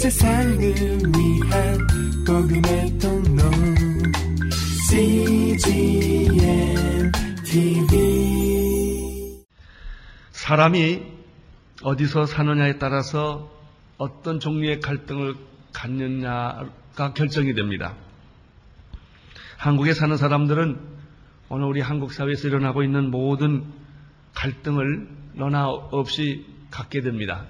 세상을 위한 복음의 통로 CGM TV 사람이 어디서 사느냐에 따라서 어떤 종류의 갈등을 갖느냐가 결정이 됩니다. 한국에 사는 사람들은 오늘 우리 한국 사회에서 일어나고 있는 모든 갈등을 너나 없이 갖게 됩니다.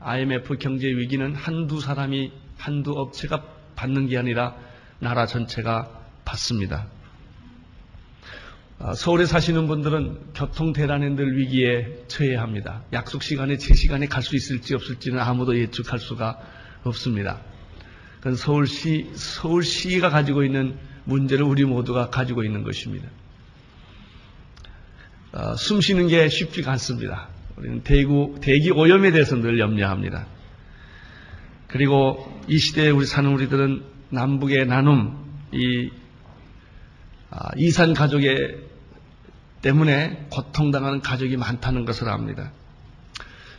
IMF 경제 위기는 한두 사람이 한두 업체가 받는 게 아니라 나라 전체가 받습니다. 아, 서울에 사시는 분들은 교통 대란에 늘 위기에 처해야 합니다. 약속 시간에 제 시간에 갈 수 있을지 없을지는 아무도 예측할 수가 없습니다. 그건 서울시 서울시가 가지고 있는 문제를 우리 모두가 가지고 있는 것입니다. 어, 숨 쉬는 게 쉽지가 않습니다. 우리는 대구, 대기 오염에 대해서 늘 염려합니다. 그리고 이 시대에 우리 사는 우리들은 남북의 나눔, 이 아, 이산 가족의 때문에 고통당하는 가족이 많다는 것을 압니다.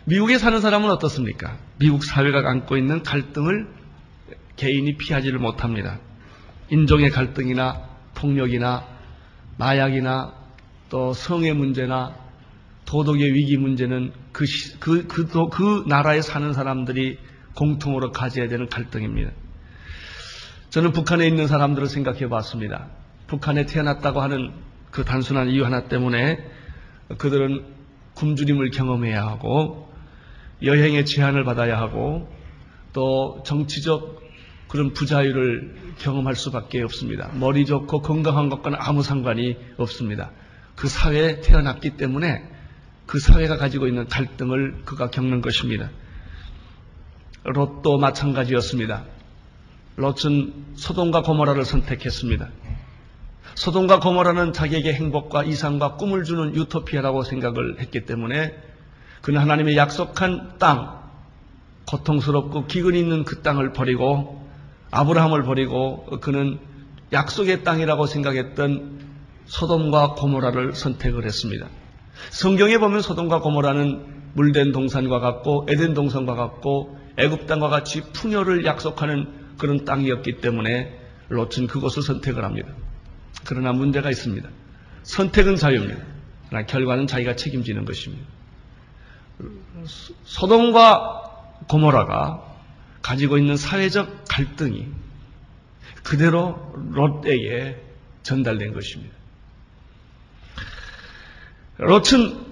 미국에 사는 사람은 어떻습니까? 미국 사회가 안고 있는 갈등을 개인이 피하지를 못합니다. 인종의 갈등이나 폭력이나 마약이나 또 성의 문제나 도덕의 위기 문제는 그, 그, 그, 그 나라에 사는 사람들이 공통으로 가져야 되는 갈등입니다. 저는 북한에 있는 사람들을 생각해 봤습니다. 북한에 태어났다고 하는 그 단순한 이유 하나 때문에 그들은 굶주림을 경험해야 하고 여행의 제한을 받아야 하고 또 정치적 그런 부자유를 경험할 수밖에 없습니다. 머리 좋고 건강한 것과는 아무 상관이 없습니다. 그 사회에 태어났기 때문에 그 사회가 가지고 있는 갈등을 그가 겪는 것입니다. 롯도 마찬가지였습니다. 롯은 소돔과 고모라를 선택했습니다. 소돔과 고모라는 자기에게 행복과 이상과 꿈을 주는 유토피아라고 생각을 했기 때문에 그는 하나님의 약속한 땅, 고통스럽고 기근이 있는 그 땅을 버리고 아브라함을 버리고 그는 약속의 땅이라고 생각했던 소돔과 고모라를 선택을 했습니다. 성경에 보면 소돔과 고모라는 물된 동산과 같고 에덴 동산과 같고 애굽 땅과 같이 풍요를 약속하는 그런 땅이었기 때문에 롯은 그것을 선택을 합니다. 그러나 문제가 있습니다. 선택은 자유입니다. 그러나 결과는 자기가 책임지는 것입니다. 소돔과 고모라가 가지고 있는 사회적 갈등이 그대로 롯에게 전달된 것입니다. 롯은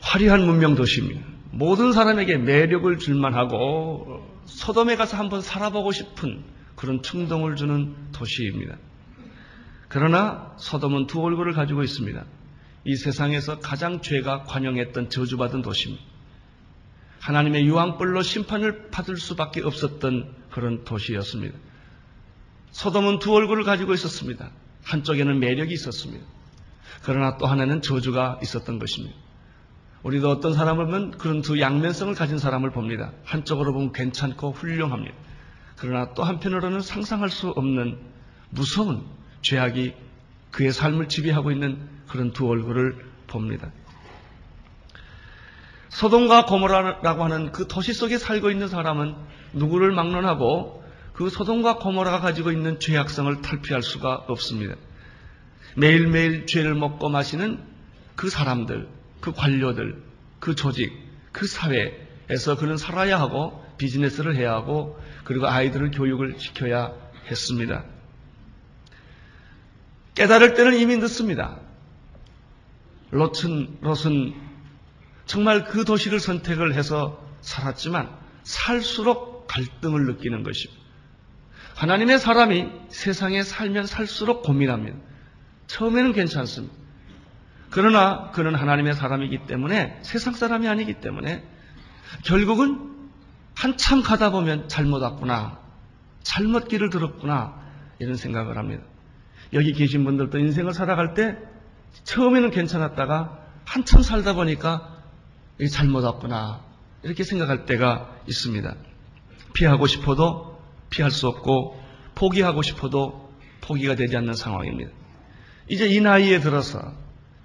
화려한 문명 도시입니다. 모든 사람에게 매력을 줄만하고 소돔에 가서 한번 살아보고 싶은 그런 충동을 주는 도시입니다. 그러나 소돔은 두 얼굴을 가지고 있습니다. 이 세상에서 가장 죄가 관영했던 저주받은 도시입니다. 하나님의 유황불로 심판을 받을 수밖에 없었던 그런 도시였습니다. 소돔은 두 얼굴을 가지고 있었습니다. 한쪽에는 매력이 있었습니다. 그러나 또 하나는 저주가 있었던 것입니다. 우리도 어떤 사람을 보면 그런 두 양면성을 가진 사람을 봅니다. 한쪽으로 보면 괜찮고 훌륭합니다. 그러나 또 한편으로는 상상할 수 없는 무서운 죄악이 그의 삶을 지배하고 있는 그런 두 얼굴을 봅니다. 소돔과 고모라라고 하는 그 도시 속에 살고 있는 사람은 누구를 막론하고 그 소돔과 고모라가 가지고 있는 죄악성을 탈피할 수가 없습니다. 매일매일 죄를 먹고 마시는 그 사람들, 그 관료들, 그 조직, 그 사회에서 그는 살아야 하고 비즈니스를 해야 하고 그리고 아이들을 교육을 시켜야 했습니다. 깨달을 때는 이미 늦습니다. 롯은, 롯은 정말 그 도시를 선택을 해서 살았지만 살수록 갈등을 느끼는 것입니다. 하나님의 사람이 세상에 살면 살수록 고민합니다. 처음에는 괜찮습니다. 그러나 그는 하나님의 사람이기 때문에 세상 사람이 아니기 때문에 결국은 한참 가다 보면 잘못 왔구나. 잘못 길을 들었구나. 이런 생각을 합니다. 여기 계신 분들도 인생을 살아갈 때 처음에는 괜찮았다가 한참 살다 보니까 잘못 왔구나. 이렇게 생각할 때가 있습니다. 피하고 싶어도 피할 수 없고 포기하고 싶어도 포기가 되지 않는 상황입니다. 이제 이 나이에 들어서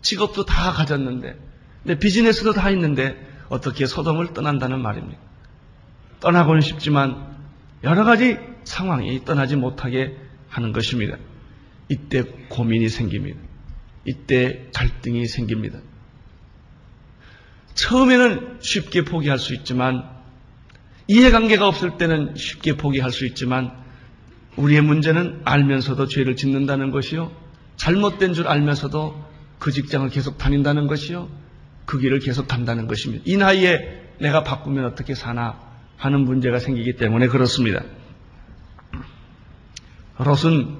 직업도 다 가졌는데 내 비즈니스도 다 있는데 어떻게 소돔을 떠난다는 말입니다. 떠나고는 싶지만 여러 가지 상황이 떠나지 못하게 하는 것입니다. 이때 고민이 생깁니다. 이때 갈등이 생깁니다. 처음에는 쉽게 포기할 수 있지만 이해관계가 없을 때는 쉽게 포기할 수 있지만 우리의 문제는 알면서도 죄를 짓는다는 것이요. 잘못된 줄 알면서도 그 직장을 계속 다닌다는 것이요. 그 길을 계속 간다는 것입니다. 이 나이에 내가 바꾸면 어떻게 사나 하는 문제가 생기기 때문에 그렇습니다. 롯은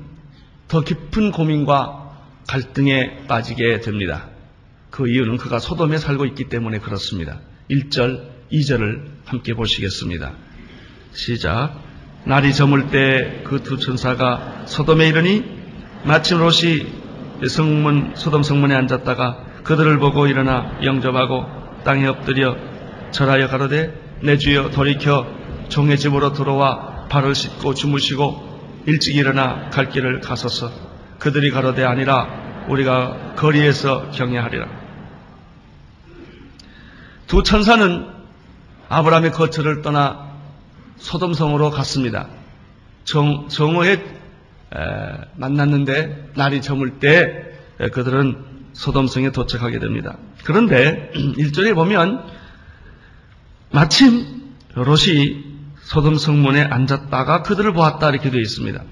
더 깊은 고민과 갈등에 빠지게 됩니다. 그 이유는 그가 소돔에 살고 있기 때문에 그렇습니다. 1절, 2절을 함께 보시겠습니다. 시작. 날이 저물 때 그 두 천사가 소돔에 이르니 마침 롯이 성문, 소돔 성문에 앉았다가 그들을 보고 일어나 영접하고 땅에 엎드려 절하여 가로되 내 주여 돌이켜 종의 집으로 들어와 발을 씻고 주무시고 일찍 일어나 갈 길을 가소서 그들이 가로되 아니라 우리가 거리에서 경외하리라 두 천사는 아브라함의 거처를 떠나 소돔성으로 갔습니다. 정, 정오에 에, 만났는데 날이 저물 때 에, 그들은 소돔성에 도착하게 됩니다. 그런데 1절에 보면 마침 롯이 소돔 성 문에 앉았다가 그들을 보았다 이렇게 되어 있습니다.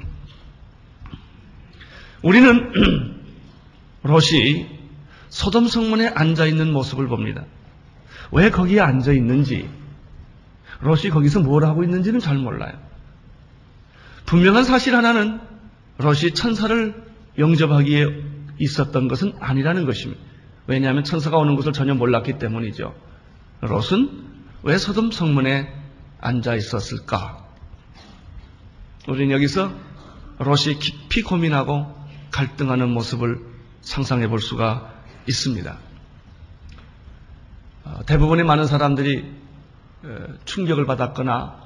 우리는 롯이 소돔 성문에 앉아 있는 모습을 봅니다. 왜 거기에 앉아 있는지, 롯이 거기서 뭘 하고 있는지는 잘 몰라요. 분명한 사실 하나는 롯이 천사를 영접하기에 있었던 것은 아니라는 것입니다. 왜냐하면 천사가 오는 것을 전혀 몰랐기 때문이죠. 롯은 왜 소돔 성문에 앉아 있었을까? 우리는 여기서 롯이 깊이 고민하고 갈등하는 모습을 상상해 볼 수가 있습니다. 어, 대부분의 많은 사람들이 어, 충격을 받았거나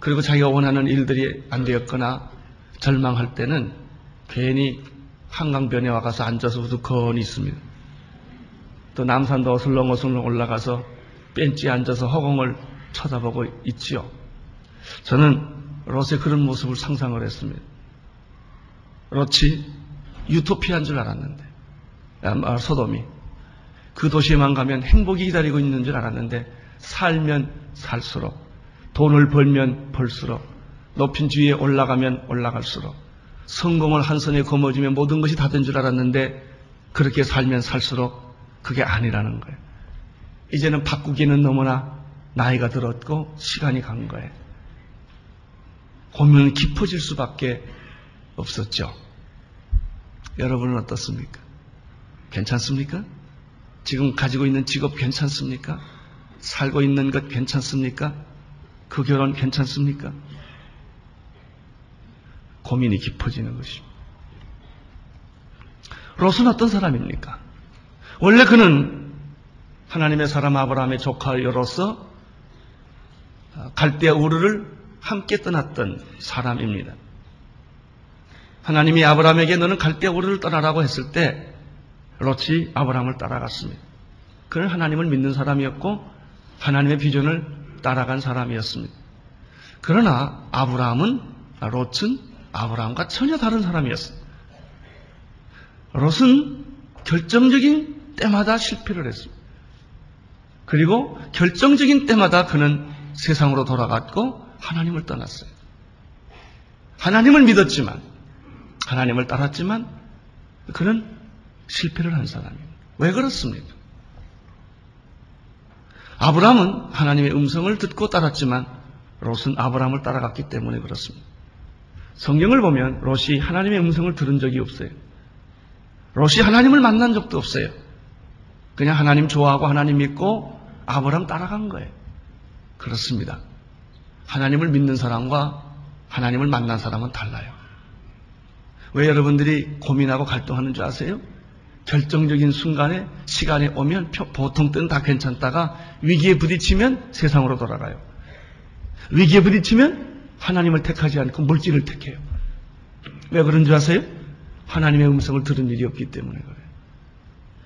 그리고 자기가 원하는 일들이 안 되었거나 절망할 때는 괜히 한강변에 와가서 앉아서 우두커니 있습니다. 또 남산도 어슬렁어슬렁 올라가서 벤치에 앉아서 허공을 쳐다보고 있지요. 저는 롯의 그런 모습을 상상을 했습니다. 롯이 유토피아인 줄 알았는데, 아, 소돔이. 그 도시에만 가면 행복이 기다리고 있는 줄 알았는데, 살면 살수록, 돈을 벌면 벌수록, 높인 주위에 올라가면 올라갈수록, 성공을 한 손에 거머쥐면 모든 것이 다 된 줄 알았는데, 그렇게 살면 살수록 그게 아니라는 거예요. 이제는 바꾸기는 너무나 나이가 들었고 시간이 간 거예요. 고민은 깊어질 수밖에 없었죠. 여러분은 어떻습니까? 괜찮습니까? 지금 가지고 있는 직업 괜찮습니까? 살고 있는 것 괜찮습니까? 그 결혼 괜찮습니까? 고민이 깊어지는 것입니다. 롯은 어떤 사람입니까? 원래 그는 하나님의 사람 아브라함의 조카로서 갈대아 우르를 함께 떠났던 사람입니다. 하나님이 아브라함에게 너는 갈대아 우르를 떠나라고 했을 때 롯이 아브라함을 따라갔습니다. 그는 하나님을 믿는 사람이었고 하나님의 비전을 따라간 사람이었습니다. 그러나 아브라함은 롯은 아브라함과 전혀 다른 사람이었습니다. 롯은 결정적인 때마다 실패를 했습니다. 그리고 결정적인 때마다 그는 세상으로 돌아갔고 하나님을 떠났어요. 하나님을 믿었지만, 하나님을 따랐지만, 그는 실패를 한 사람입니다. 왜 그렇습니까? 아브라함은 하나님의 음성을 듣고 따랐지만, 롯은 아브라함을 따라갔기 때문에 그렇습니다. 성경을 보면 롯이 하나님의 음성을 들은 적이 없어요. 롯이 하나님을 만난 적도 없어요. 그냥 하나님 좋아하고 하나님 믿고 아브라함 따라간 거예요. 그렇습니다. 하나님을 믿는 사람과 하나님을 만난 사람은 달라요. 왜 여러분들이 고민하고 갈등하는 줄 아세요? 결정적인 순간에 시간이 오면 보통 때는 다 괜찮다가 위기에 부딪히면 세상으로 돌아가요. 위기에 부딪히면 하나님을 택하지 않고 물질을 택해요. 왜 그런 줄 아세요? 하나님의 음성을 들은 일이 없기 때문에 그래요.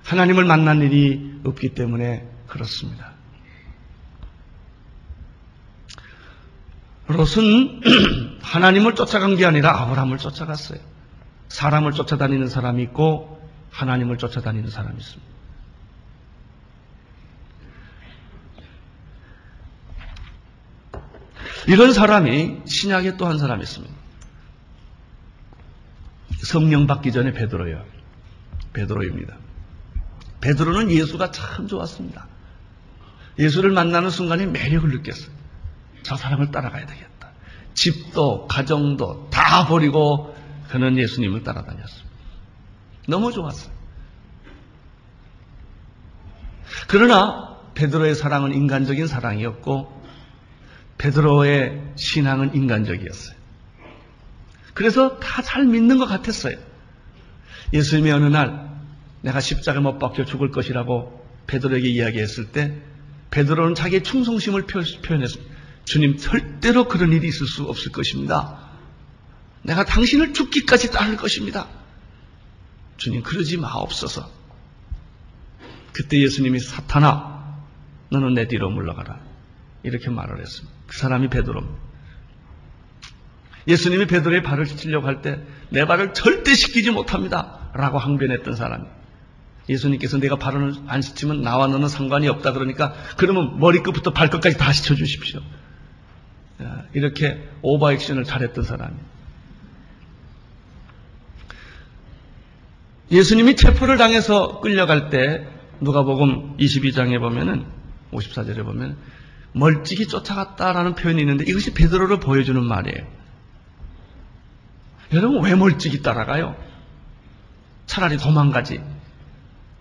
하나님을 만난 일이 없기 때문에 그렇습니다. 롯은 하나님을 쫓아간 게 아니라 아브라함을 쫓아갔어요. 사람을 쫓아다니는 사람이 있고 하나님을 쫓아다니는 사람이 있습니다. 이런 사람이 신약에 또 한 사람이 있습니다. 성령 받기 전에 베드로요. 베드로입니다. 베드로는 예수가 참 좋았습니다. 예수를 만나는 순간에 매력을 느꼈어요. 저 사람을 따라가야 되겠다. 집도 가정도 다 버리고 그는 예수님을 따라다녔습니다. 너무 좋았어요. 그러나 베드로의 사랑은 인간적인 사랑이었고 베드로의 신앙은 인간적이었어요. 그래서 다 잘 믿는 것 같았어요. 예수님이 어느 날 내가 십자가 못 박혀 죽을 것이라고 베드로에게 이야기했을 때 베드로는 자기의 충성심을 표현했습니다. 주님 절대로 그런 일이 있을 수 없을 것입니다. 내가 당신을 죽기까지 따를 것입니다. 주님 그러지 마옵소서. 그때 예수님이 사탄아 너는 내 뒤로 물러가라. 이렇게 말을 했습니다. 그 사람이 베드로입니다. 예수님이 베드로의 발을 씻으려고 할 때 내 발을 절대 씻기지 못합니다. 라고 항변했던 사람이 예수님께서 내가 발을 안 씻으면 나와 너는 상관이 없다 그러니까 그러면 머리끝부터 발끝까지 다 씻어주십시오. 이렇게 오버액션을 잘했던 사람이 예수님이 체포를 당해서 끌려갈 때 누가복음 22장에 보면은 54절에 보면 멀찍이 쫓아갔다라는 표현이 있는데 이것이 베드로를 보여주는 말이에요. 여러분 왜 멀찍이 따라가요? 차라리 도망가지.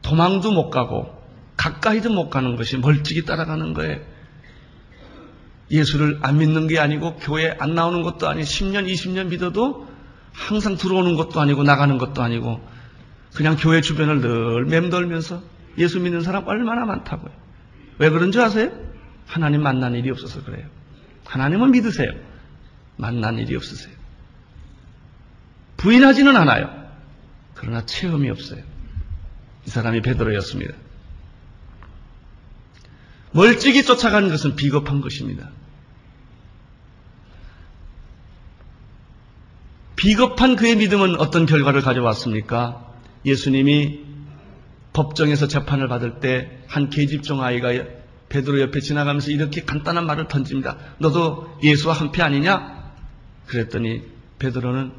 도망도 못 가고 가까이도 못 가는 것이 멀찍이 따라가는 거예요. 예수를 안 믿는 게 아니고 교회 안 나오는 것도 아니고 10년, 20년 믿어도 항상 들어오는 것도 아니고 나가는 것도 아니고 그냥 교회 주변을 늘 맴돌면서 예수 믿는 사람 얼마나 많다고요. 왜 그런 줄 아세요? 하나님 만난 일이 없어서 그래요. 하나님은 믿으세요. 만난 일이 없으세요. 부인하지는 않아요. 그러나 체험이 없어요. 이 사람이 베드로였습니다. 멀찍이 쫓아가는 것은 비겁한 것입니다. 비겁한 그의 믿음은 어떤 결과를 가져왔습니까? 예수님이 법정에서 재판을 받을 때 한 계집종 아이가 베드로 옆에 지나가면서 이렇게 간단한 말을 던집니다. 너도 예수와 한패 아니냐? 그랬더니 베드로는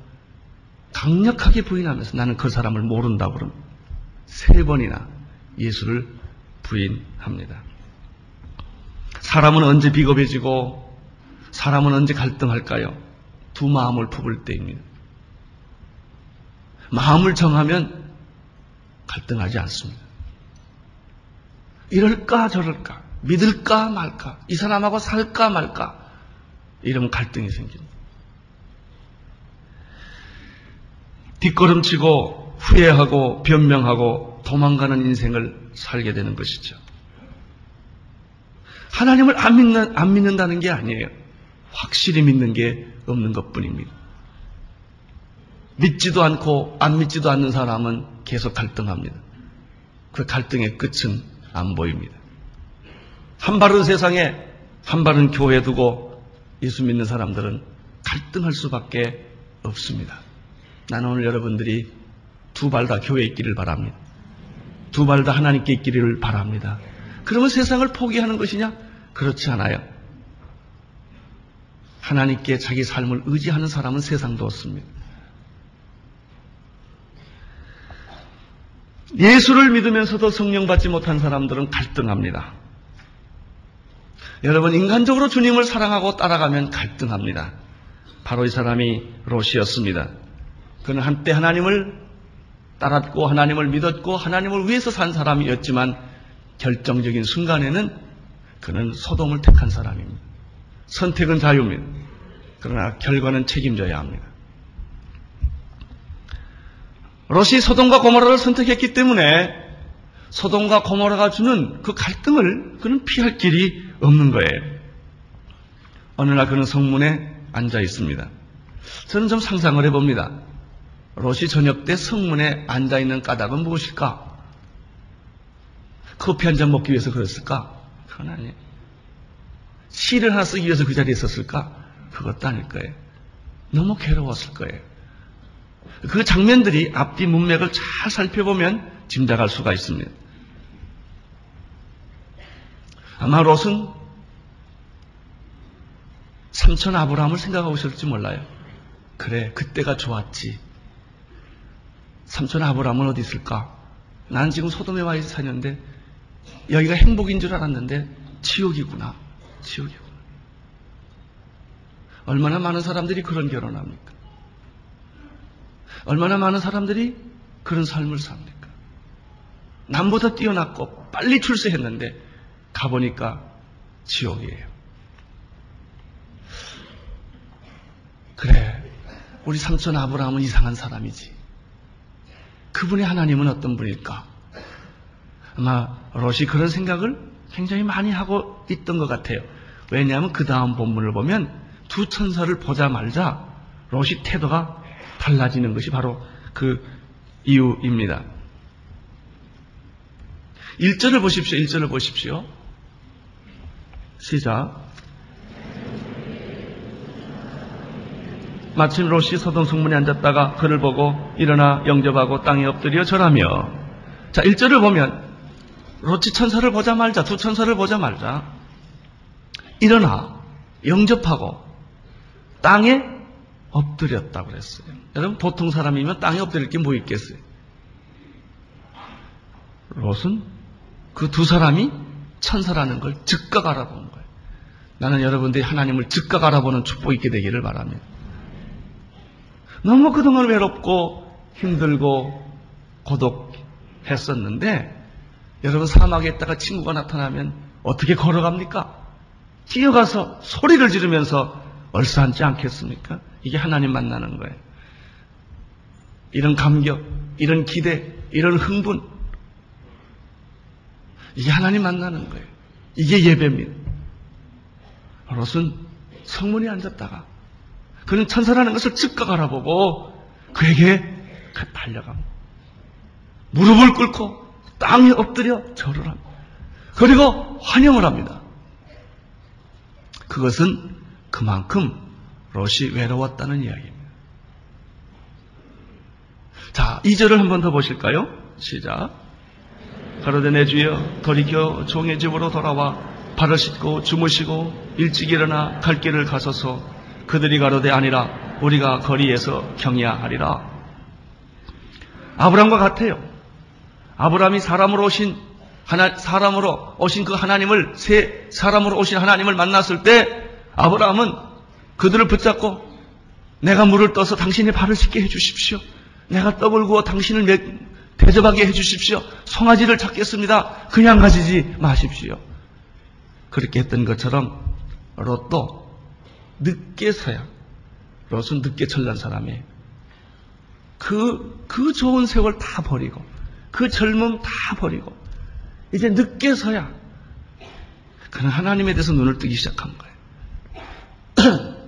강력하게 부인하면서 나는 그 사람을 모른다고 그럼 세 번이나 예수를 부인합니다. 사람은 언제 비겁해지고 사람은 언제 갈등할까요? 두 마음을 품을 때입니다. 마음을 정하면 갈등하지 않습니다. 이럴까 저럴까 믿을까 말까 이 사람하고 살까 말까 이러면 갈등이 생깁니다. 뒷걸음치고 후회하고 변명하고 도망가는 인생을 살게 되는 것이죠. 하나님을 안, 믿는, 안 믿는다는 게 아니에요. 확실히 믿는 게 없는 것 뿐입니다. 믿지도 않고 안 믿지도 않는 사람은 계속 갈등합니다. 그 갈등의 끝은 안 보입니다. 한 발은 세상에 한 발은 교회 두고 예수 믿는 사람들은 갈등할 수밖에 없습니다. 나는 오늘 여러분들이 두 발 다 교회에 있기를 바랍니다. 두 발 다 하나님께 있기를 바랍니다. 그러면 세상을 포기하는 것이냐? 그렇지 않아요. 하나님께 자기 삶을 의지하는 사람은 세상도 없습니다. 예수를 믿으면서도 성령 받지 못한 사람들은 갈등합니다. 여러분, 인간적으로 주님을 사랑하고 따라가면 갈등합니다. 바로 이 사람이 롯이었습니다. 그는 한때 하나님을 따랐고 하나님을 믿었고 하나님을 위해서 산 사람이었지만 결정적인 순간에는 그는 소돔을 택한 사람입니다. 선택은 자유입니다. 그러나 결과는 책임져야 합니다. 롯이 소돔과 고모라를 선택했기 때문에 소돔과 고모라가 주는 그 갈등을 그는 피할 길이 없는 거예요. 어느 날 그는 성문에 앉아 있습니다. 저는 좀 상상을 해봅니다. 롯이 저녁 때 성문에 앉아 있는 까닭은 무엇일까? 커피 한 잔 먹기 위해서 그랬을까? 그건 아니에요. 시를 하나 쓰기 위해서 그 자리에 있었을까? 그것도 아닐 거예요. 너무 괴로웠을 거예요. 그 장면들이 앞뒤 문맥을 잘 살펴보면 짐작할 수가 있습니다. 아마 롯은 삼촌 아브라함을 생각하고 있을지 몰라요. 그래, 그때가 좋았지. 삼촌 아브라함은 어디 있을까? 난 지금 소돔에 와 사는데 여기가 행복인 줄 알았는데 지옥이구나. 지옥이구나. 얼마나 많은 사람들이 그런 결혼합니까? 얼마나 많은 사람들이 그런 삶을 삽니까? 남보다 뛰어났고 빨리 출세했는데 가보니까 지옥이에요. 그래, 우리 삼촌 아브라함은 이상한 사람이지. 그분의 하나님은 어떤 분일까? 아마 롯이 그런 생각을 굉장히 많이 하고 있던 것 같아요. 왜냐하면 그 다음 본문을 보면 두 천사를 보자 말자 롯이 태도가 달라지는 것이 바로 그 이유입니다. 1절을 보십시오. 1절을 보십시오. 시작. 마침 롯이 서동 성문에 앉았다가 그를 보고 일어나 영접하고 땅에 엎드려 절하며 자 1절을 보면 롯이 천사를 보자 말자 두 천사를 보자 말자 일어나 영접하고 땅에 엎드렸다고 그랬어요. 여러분 보통 사람이면 땅에 엎드릴 게 뭐 있겠어요? 롯은 그 두 사람이 천사라는 걸 즉각 알아본 거예요. 나는 여러분들이 하나님을 즉각 알아보는 축복 있게 되기를 바랍니다. 너무 그동안 외롭고 힘들고 고독했었는데 여러분 사막에 있다가 친구가 나타나면 어떻게 걸어갑니까? 뛰어가서 소리를 지르면서 얼싸앉지 않겠습니까? 이게 하나님 만나는 거예요. 이런 감격, 이런 기대, 이런 흥분. 이게 하나님 만나는 거예요. 이게 예배입니다. 롯은 성문에 앉았다가 그는 천사라는 것을 즉각 알아보고 그에게 달려갑니다. 무릎을 꿇고 땅에 엎드려 절을 합니다. 그리고 환영을 합니다. 그것은 그만큼 롯이 외로웠다는 이야기입니다. 자, 2절을 한 번 더 보실까요? 시작. 가로되 내 주여 돌이켜 종의 집으로 돌아와 발을 씻고 주무시고 일찍 일어나 갈 길을 가소서 그들이 가로되 아니라 우리가 거리에서 경야하리라. 아브람과 같아요. 아브람이 사람으로 오신 하나, 사람으로 오신 그 하나님을 새 사람으로 오신 하나님을 만났을 때 아브라함은 그들을 붙잡고 내가 물을 떠서 당신의 발을 씻게 해주십시오. 내가 떡을 구워 당신을 대접하게 해주십시오. 송아지를 찾겠습니다. 그냥 가지지 마십시오. 그렇게 했던 것처럼 롯도 늦게서야 롯은 늦게 철난 사람이에요. 그, 그 좋은 세월 다 버리고 그 젊음 다 버리고 이제 늦게서야 그는 하나님에 대해서 눈을 뜨기 시작한 거예요.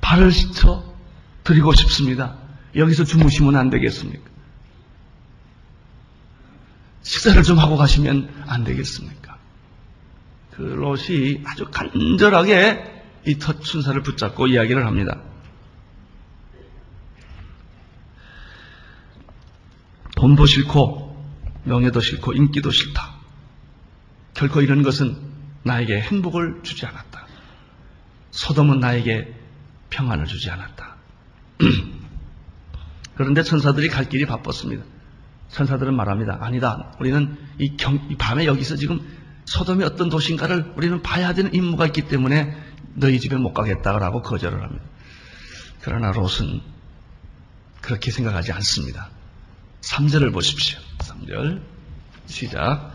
발을 씻어 드리고 싶습니다. 여기서 주무시면 안 되겠습니까? 식사를 좀 하고 가시면 안 되겠습니까? 그 롯이 아주 간절하게 이 텃춘사를 붙잡고 이야기를 합니다. 돈도 싫고 명예도 싫고 인기도 싫다. 결코 이런 것은 나에게 행복을 주지 않았다. 소돔은 나에게 평안을 주지 않았다. 그런데 천사들이 갈 길이 바빴습니다. 천사들은 말합니다. 아니다. 우리는 이, 경, 이 밤에 여기서 지금 소돔이 어떤 도시인가를 우리는 봐야 되는 임무가 있기 때문에 너희 집에 못 가겠다라고 거절을 합니다. 그러나 롯은 그렇게 생각하지 않습니다. 3절을 보십시오. 3절 시작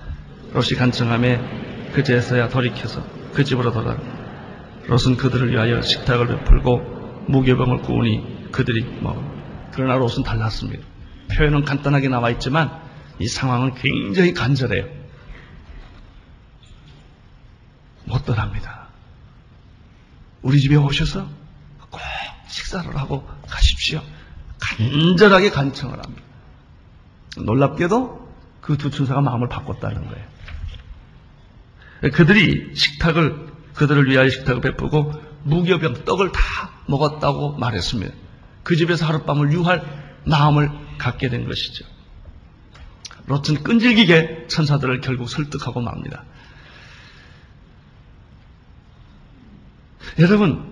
롯이 간청함에 그제서야 돌이켜서 그 집으로 돌아가 롯은 그들을 위하여 식탁을 베풀고 무교병을 구우니 그들이 먹어 그러나 롯은 달랐습니다. 표현은 간단하게 나와 있지만 이 상황은 굉장히 간절해요. 못 떠납니다. 우리 집에 오셔서 꼭 식사를 하고 가십시오. 간절하게 간청을 합니다. 놀랍게도 그 두 천사가 마음을 바꿨다는 거예요. 그들이 식탁을 그들을 위하여 식탁을 베푸고 무교병 떡을 다 먹었다고 말했습니다. 그 집에서 하룻밤을 유할 마음을 갖게 된 것이죠. 롯은 끈질기게 천사들을 결국 설득하고 맙니다. 여러분,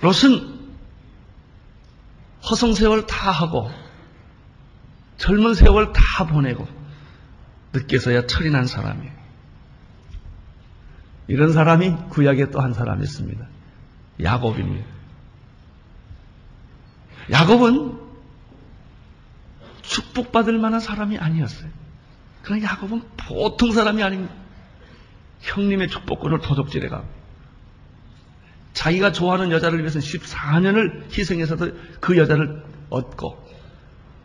롯은 허송 세월 다 하고 젊은 세월 다 보내고 늦게서야 철이 난 사람이에요. 이런 사람이 구약에 또 한 사람이 있습니다. 야곱입니다. 야곱은 축복받을 만한 사람이 아니었어요. 그러나 야곱은 보통 사람이 아닙니다. 형님의 축복권을 도적질해 가 자기가 좋아하는 여자를 위해서 14년을 희생해서도 그 여자를 얻고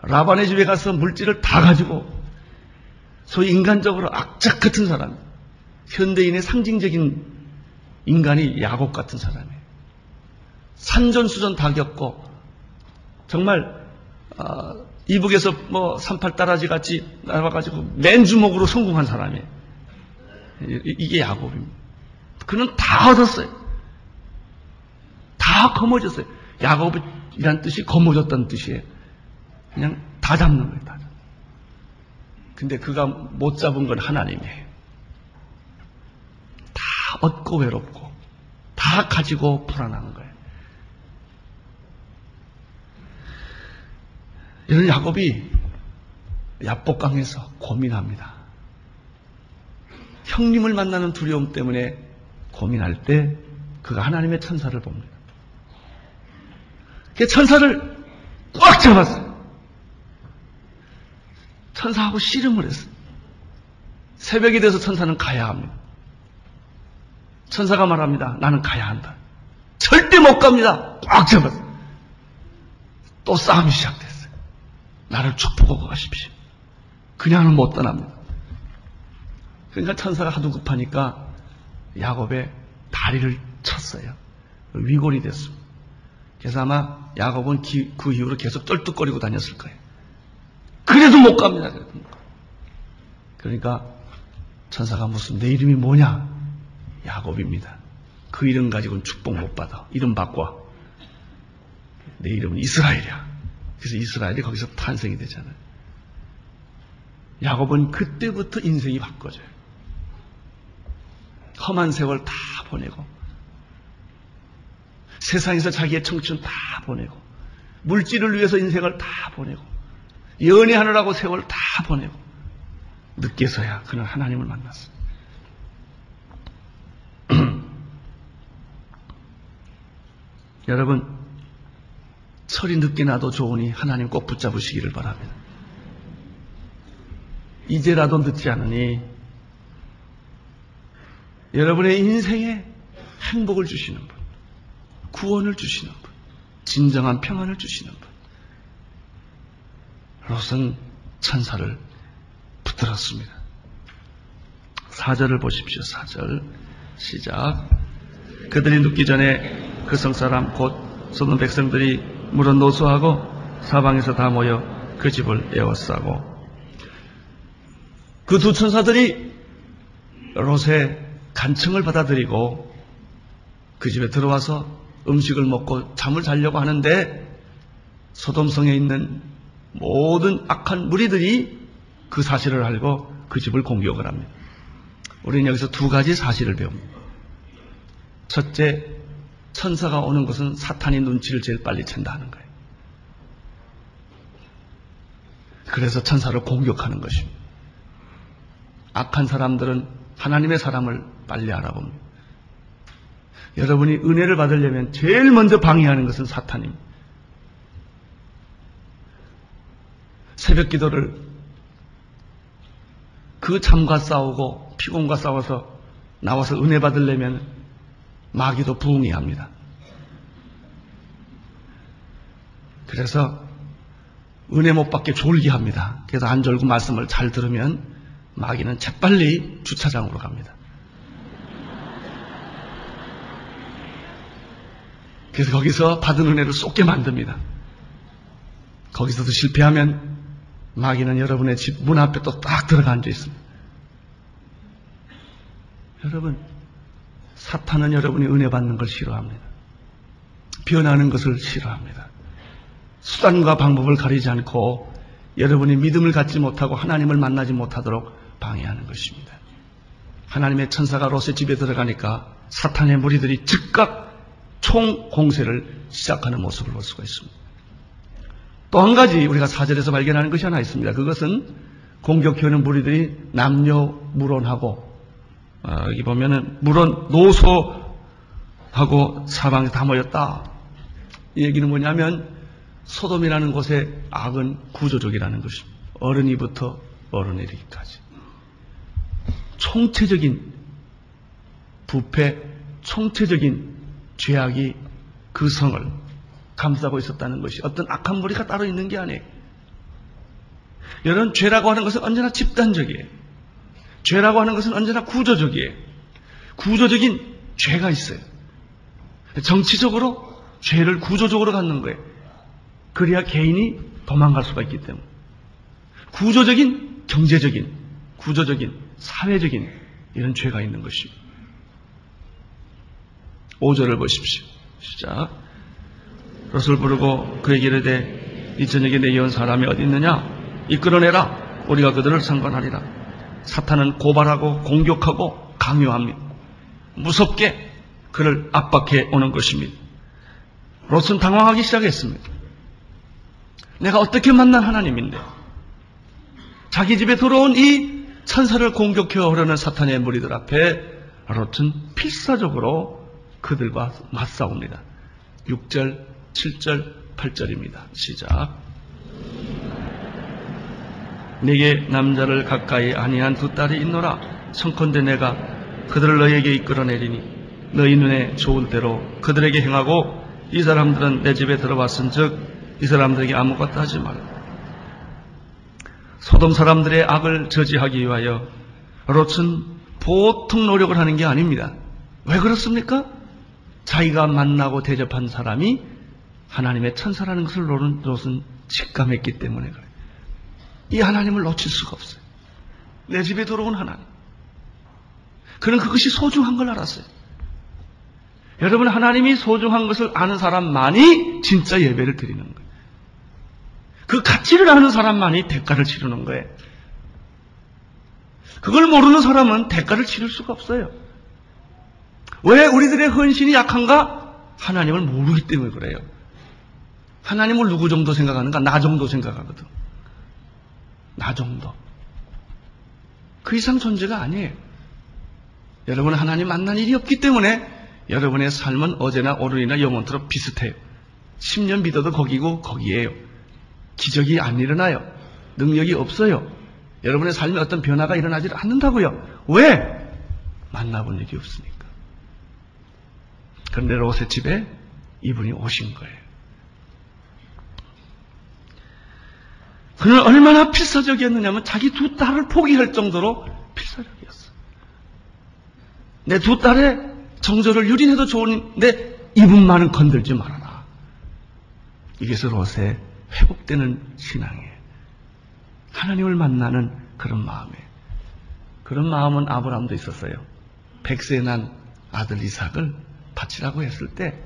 라반의 집에 가서 물질을 다 가지고 소위 인간적으로 악착 같은 사람 현대인의 상징적인 인간이 야곱 같은 사람이에요. 산전수전 다 겪고 정말 어, 이북에서 뭐 삼팔 따라지 같이 나와가지고 맨 주먹으로 성공한 사람이에요. 이게 야곱입니다. 그는 다 얻었어요. 다 거머졌어요. 야곱이란 뜻이 거머졌다는 뜻이에요. 그냥 다 잡는 거예요. 다. 근데 그가 못 잡은 건 하나님이에요. 다 얻고 외롭고 다 가지고 불안한 거예요. 이런 야곱이 야복강에서 고민합니다. 형님을 만나는 두려움 때문에 고민할 때 그가 하나님의 천사를 봅니다. 그 천사를 꽉 잡았어요. 천사하고 씨름을 했어요. 새벽이 돼서 천사는 가야 합니다. 천사가 말합니다. 나는 가야 한다. 절대 못 갑니다. 꽉 잡았어요. 또 싸움이 시작됐어요. 나를 축복하고 가십시오. 그냥은 못 떠납니다. 그러니까 천사가 하도 급하니까 야곱의 다리를 쳤어요. 위골이 됐습니다. 그래서 아마 야곱은 기, 그 이후로 계속 쩔뚝거리고 다녔을 거예요. 그래도 못 갑니다. 그러니까 천사가 무슨 내 이름이 뭐냐? 야곱입니다. 그 이름 가지고는 축복 못 받아. 이름 바꿔. 내 이름은 이스라엘이야. 그래서 이스라엘이 거기서 탄생이 되잖아요. 야곱은 그때부터 인생이 바꿔져요. 험한 세월 다 보내고 세상에서 자기의 청춘 다 보내고 물질을 위해서 인생을 다 보내고 연애하느라고 세월 다 보내고 늦게서야 그는 하나님을 만났어. 여러분 철이 늦게 나도 좋으니 하나님 꼭 붙잡으시기를 바랍니다. 이제라도 늦지 않으니 여러분의 인생에 행복을 주시는 분, 구원을 주시는 분, 진정한 평안을 주시는 분. 롯은 천사를 붙들었습니다. 사절을 보십시오. 사절 시작. 그들이 눕기 전에 그 성 사람 곧 소돔 백성들이 물은 노수하고 사방에서 다 모여 그 집을 에워싸고 그 두 천사들이 롯의 간청을 받아들이고 그 집에 들어와서 음식을 먹고 잠을 자려고 하는데 소돔성에 있는 모든 악한 무리들이 그 사실을 알고 그 집을 공격을 합니다. 우리는 여기서 두 가지 사실을 배웁니다. 첫째, 천사가 오는 것은 사탄이 눈치를 제일 빨리 챈다 하는 거예요. 그래서 천사를 공격하는 것입니다. 악한 사람들은 하나님의 사람을 빨리 알아봅니다. 여러분이 은혜를 받으려면 제일 먼저 방해하는 것은 사탄입니다. 새벽 기도를 그 잠과 싸우고 피곤과 싸워서 나와서 은혜 받으려면 마귀도 부응해야 합니다. 그래서 은혜 못 받게 졸게 합니다. 그래서 안 졸고 말씀을 잘 들으면 마귀는 재빨리 주차장으로 갑니다. 그래서 거기서 받은 은혜를 쏟게 만듭니다. 거기서도 실패하면 마귀는 여러분의 집 문 앞에 또 딱 들어가 앉아 있습니다. 여러분, 사탄은 여러분이 은혜 받는 걸 싫어합니다. 변하는 것을 싫어합니다. 수단과 방법을 가리지 않고 여러분이 믿음을 갖지 못하고 하나님을 만나지 못하도록 방해하는 것입니다. 하나님의 천사가 롯의 집에 들어가니까 사탄의 무리들이 즉각 총 공세를 시작하는 모습을 볼 수가 있습니다. 또 한 가지 우리가 사절에서 발견하는 것이 하나 있습니다. 그것은 공격해오는 무리들이 남녀 무론하고 어, 여기 보면은 물론 노소하고 사방에 다 모였다. 이 얘기는 뭐냐면 소돔이라는 곳의 악은 구조적이라는 것입니다. 어른이부터 어른에 이르기까지. 총체적인 부패, 총체적인 죄악이 그 성을 감싸고 있었다는 것이 어떤 악한 무리가 따로 있는 게 아니에요. 여러분, 죄라고 하는 것은 언제나 집단적이에요. 죄라고 하는 것은 언제나 구조적이에요. 구조적인 죄가 있어요. 정치적으로 죄를 구조적으로 갖는 거예요. 그래야 개인이 도망갈 수가 있기 때문에. 구조적인 경제적인, 구조적인, 사회적인 이런 죄가 있는 것입니다. 5절을 보십시오. 시작. 롯을 부르고 그에게 이르되 이 저녁에 내이온 사람이 어디 있느냐? 이끌어내라. 우리가 그들을 상관하리라. 사탄은 고발하고 공격하고 강요합니다. 무섭게 그를 압박해 오는 것입니다. 롯은 당황하기 시작했습니다. 내가 어떻게 만난 하나님인데 자기 집에 들어온 이 천사를 공격해 오려는 사탄의 무리들 앞에 롯은 필사적으로 그들과 맞싸웁니다. 6절, 7절, 8절입니다. 시작. 내게 남자를 가까이 아니한 두 딸이 있노라. 성컨대 내가 그들을 너에게 이끌어내리니 너희 눈에 좋을 대로 그들에게 행하고 이 사람들은 내 집에 들어왔은즉 이 사람들에게 아무것도 하지 말라. 소돔 사람들의 악을 저지하기 위하여 롯은 보통 노력을 하는 게 아닙니다. 왜 그렇습니까? 자기가 만나고 대접한 사람이 하나님의 천사라는 것을 롯은 직감했기 때문에 그래요. 이 하나님을 놓칠 수가 없어요. 내 집에 들어온 하나님. 그는 그것이 소중한 걸 알았어요. 여러분, 하나님이 소중한 것을 아는 사람만이 진짜 예배를 드리는 거예요. 그 가치를 아는 사람만이 대가를 치르는 거예요. 그걸 모르는 사람은 대가를 치를 수가 없어요. 왜 우리들의 헌신이 약한가? 하나님을 모르기 때문에 그래요. 하나님을 누구 정도 생각하는가? 나 정도 생각하거든. 나 정도. 그 이상 존재가 아니에요. 여러분은 하나님 만난 일이 없기 때문에 여러분의 삶은 어제나 오늘이나 영원토록 비슷해요. 10년 믿어도 거기고 거기에요. 기적이 안 일어나요. 능력이 없어요. 여러분의 삶에 어떤 변화가 일어나지 않는다고요. 왜? 만나본 일이 없으니까. 그런데 롯의 집에 이분이 오신 거예요. 그는 얼마나 필사적이었느냐면 자기 두 딸을 포기할 정도로 필사적이었어. 내 두 딸의 정조를 유린해도 좋은데 이분만은 건들지 말아라. 이게 서 롯의 회복되는 신앙이에요. 하나님을 만나는 그런 마음이에요. 그런 마음은 아브라함도 있었어요. 백세 난 아들 이삭을 바치라고 했을 때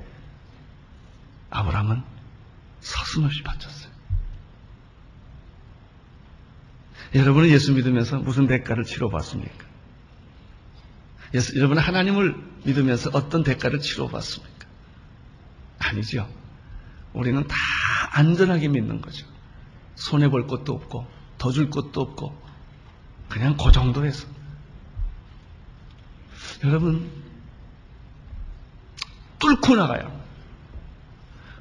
아브라함은 서슴없이 바쳤어요. 여러분은 예수 믿으면서 무슨 대가를 치러봤습니까? 예수, 여러분은 하나님을 믿으면서 어떤 대가를 치러봤습니까? 아니죠. 우리는 다 안전하게 믿는 거죠. 손해볼 것도 없고, 더 줄 것도 없고, 그냥 그 정도에서. 여러분, 뚫고 나가요.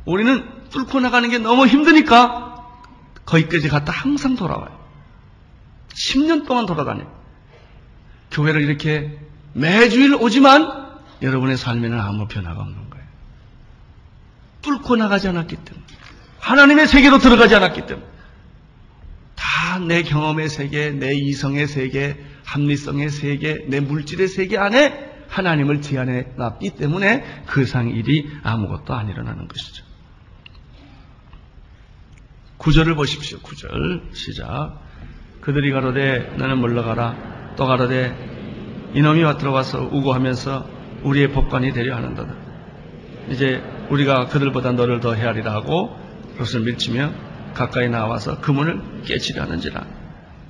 우리는 뚫고 나가는 게 너무 힘드니까 거기까지 갔다 항상 돌아와요. 10년 동안 돌아다녀요. 교회를 이렇게 매주일 오지만 여러분의 삶에는 아무 변화가 없는 거예요. 뚫고 나가지 않았기 때문에. 하나님의 세계로 들어가지 않았기 때문에. 다 내 경험의 세계, 내 이성의 세계, 합리성의 세계, 내 물질의 세계 안에 하나님을 제안해 놨기 때문에 그 상 일이 아무것도 안 일어나는 것이죠. 구절을 보십시오. 구절 시작. 그들이 가로되 너는 물러가라. 또 가로되 이놈이 와 들어 와서 우고하면서 우리의 법관이 되려 하는도다. 이제 우리가 그들보다 너를 더 헤아리라 하고 롯을 밀치며 가까이 나와서 그 문을 깨치려 하는지라.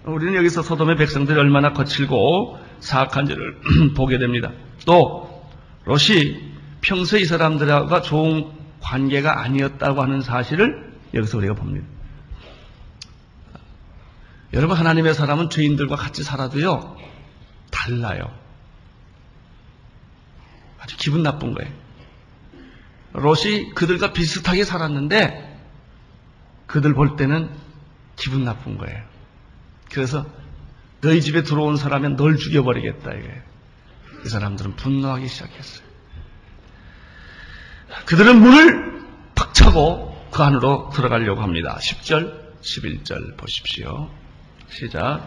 우리는 여기서 소돔의 백성들이 얼마나 거칠고 사악한지를 보게 됩니다. 또 롯이 평소 이 사람들과 좋은 관계가 아니었다고 하는 사실을 여기서 우리가 봅니다. 여러분 하나님의 사람은 죄인들과 같이 살아도요 달라요. 아주 기분 나쁜 거예요. 롯이 그들과 비슷하게 살았는데 그들 볼 때는 기분 나쁜 거예요. 그래서 너희 집에 들어온 사람은 널 죽여버리겠다 이거예요. 이 사람들은 분노하기 시작했어요. 그들은 문을 팍 차고 그 안으로 들어가려고 합니다. 10절, 11절 보십시오. 시작.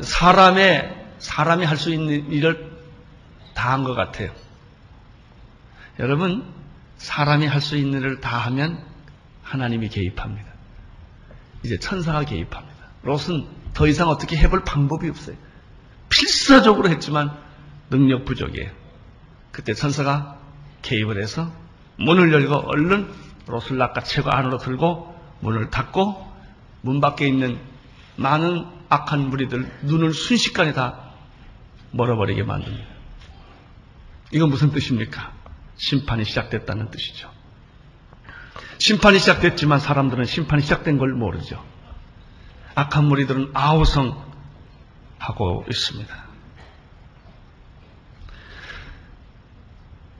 사람의, 사람이 할 수 있는 일을 다 한 것 같아요. 여러분, 사람이 할 수 있는 일을 다 하면 하나님이 개입합니다. 이제 천사가 개입합니다. 롯은 더 이상 어떻게 해볼 방법이 없어요. 필사적으로 했지만 능력 부족이에요. 그때 천사가 개입을 해서 문을 열고 얼른 롯을 낚아채고 안으로 들고 문을 닫고 문 밖에 있는 많은 악한 무리들 눈을 순식간에 다 멀어버리게 만듭니다. 이건 무슨 뜻입니까? 심판이 시작됐다는 뜻이죠. 심판이 시작됐지만 사람들은 심판이 시작된 걸 모르죠. 악한 무리들은 아우성하고 있습니다.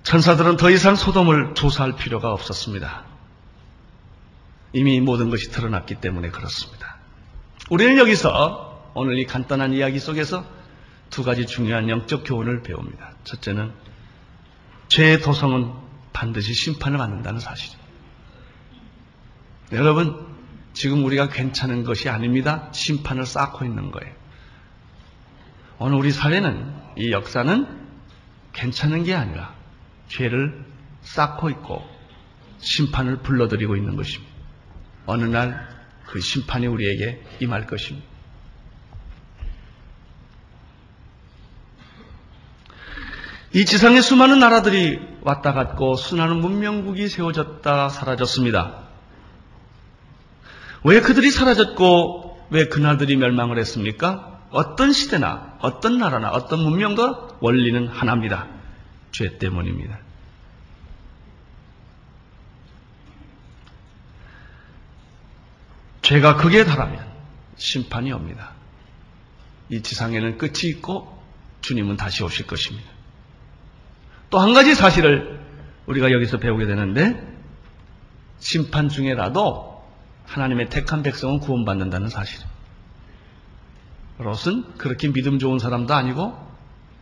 천사들은 더 이상 소돔을 조사할 필요가 없었습니다. 이미 모든 것이 드러났기 때문에 그렇습니다. 우리는 여기서 오늘 이 간단한 이야기 속에서 두 가지 중요한 영적 교훈을 배웁니다. 첫째는 죄의 도성은 반드시 심판을 받는다는 사실입니다. 여러분, 지금 우리가 괜찮은 것이 아닙니다. 심판을 쌓고 있는 거예요. 오늘 우리 사회는, 이 역사는 괜찮은 게 아니라 죄를 쌓고 있고 심판을 불러들이고 있는 것입니다. 어느 날 그 심판이 우리에게 임할 것입니다. 이 지상에 수많은 나라들이 왔다 갔고 수많은 문명국이 세워졌다 사라졌습니다. 왜 그들이 사라졌고 왜 그나들이 멸망을 했습니까? 어떤 시대나 어떤 나라나 어떤 문명도 원리는 하나입니다. 죄 때문입니다. 죄가 극에 달하면 심판이 옵니다. 이 지상에는 끝이 있고 주님은 다시 오실 것입니다. 또 한 가지 사실을 우리가 여기서 배우게 되는데 심판 중에라도 하나님의 택한 백성은 구원받는다는 사실입니다. 롯은 그렇게 믿음 좋은 사람도 아니고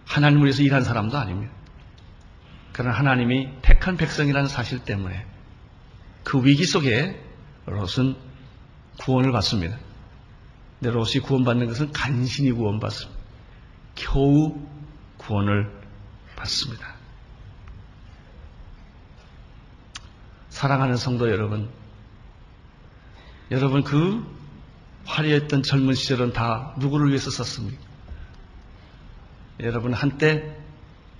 하나님을 위해서 일한 사람도 아닙니다. 그러나 하나님이 택한 백성이라는 사실 때문에 그 위기 속에 롯은 구원을 받습니다. 근데 롯이 구원받는 것은 간신히 구원받습니다. 겨우 구원을 받습니다. 사랑하는 성도 여러분, 여러분 그 화려했던 젊은 시절은 다 누구를 위해서 썼습니까? 여러분 한때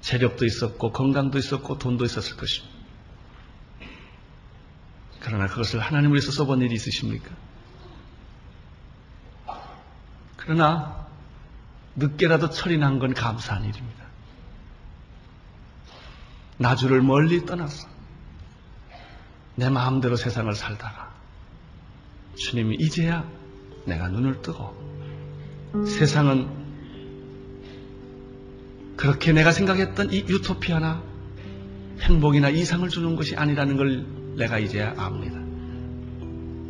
재력도 있었고 건강도 있었고 돈도 있었을 것입니다. 그러나 그것을 하나님을 위해서 써본 일이 있으십니까? 그러나 늦게라도 철이 난 건 감사한 일입니다. 나주를 멀리 떠나서 내 마음대로 세상을 살다가 주님이 이제야 내가 눈을 뜨고 세상은 그렇게 내가 생각했던 이 유토피아나 행복이나 이상을 주는 것이 아니라는 걸 내가 이제야 압니다.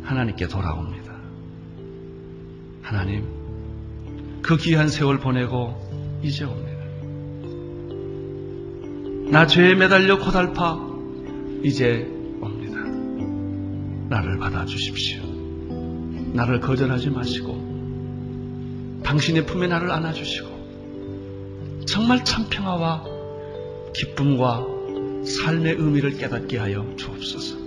하나님께 돌아옵니다. 하나님, 그 귀한 세월 보내고 이제 옵니다. 나 죄에 매달려 고달파 이제 옵니다. 나를 받아주십시오. 나를 거절하지 마시고 당신의 품에 나를 안아주시고 정말 참 평화와 기쁨과 삶의 의미를 깨닫게 하여 주옵소서.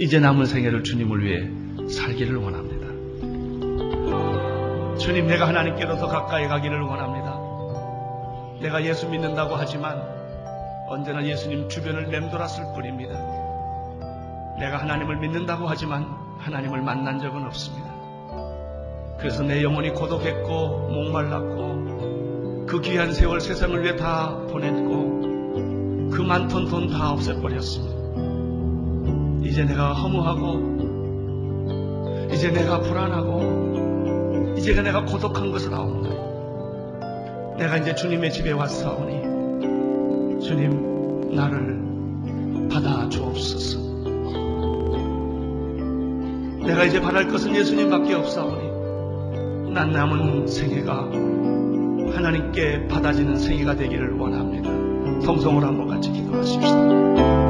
이제 남은 생애를 주님을 위해 살기를 원합니다. 주님, 내가 하나님께로 더 가까이 가기를 원합니다. 내가 예수 믿는다고 하지만 언제나 예수님 주변을 맴돌았을 뿐입니다. 내가 하나님을 믿는다고 하지만 하나님을 만난 적은 없습니다. 그래서 내 영혼이 고독했고 목말랐고 그 귀한 세월 세상을 위해 다 보냈고 그 많던 돈 다 없애버렸습니다. 이제 내가 허무하고 이제 내가 불안하고 이제 내가 고독한 것을 아옵니다. 내가 이제 주님의 집에 왔사오니 주님 나를 받아 주옵소서. 내가 이제 바랄 것은 예수님밖에 없사오니 난 남은 생애가 하나님께 받아지는 생애가 되기를 원합니다. 성성으로 한번 같이 기도하십시다.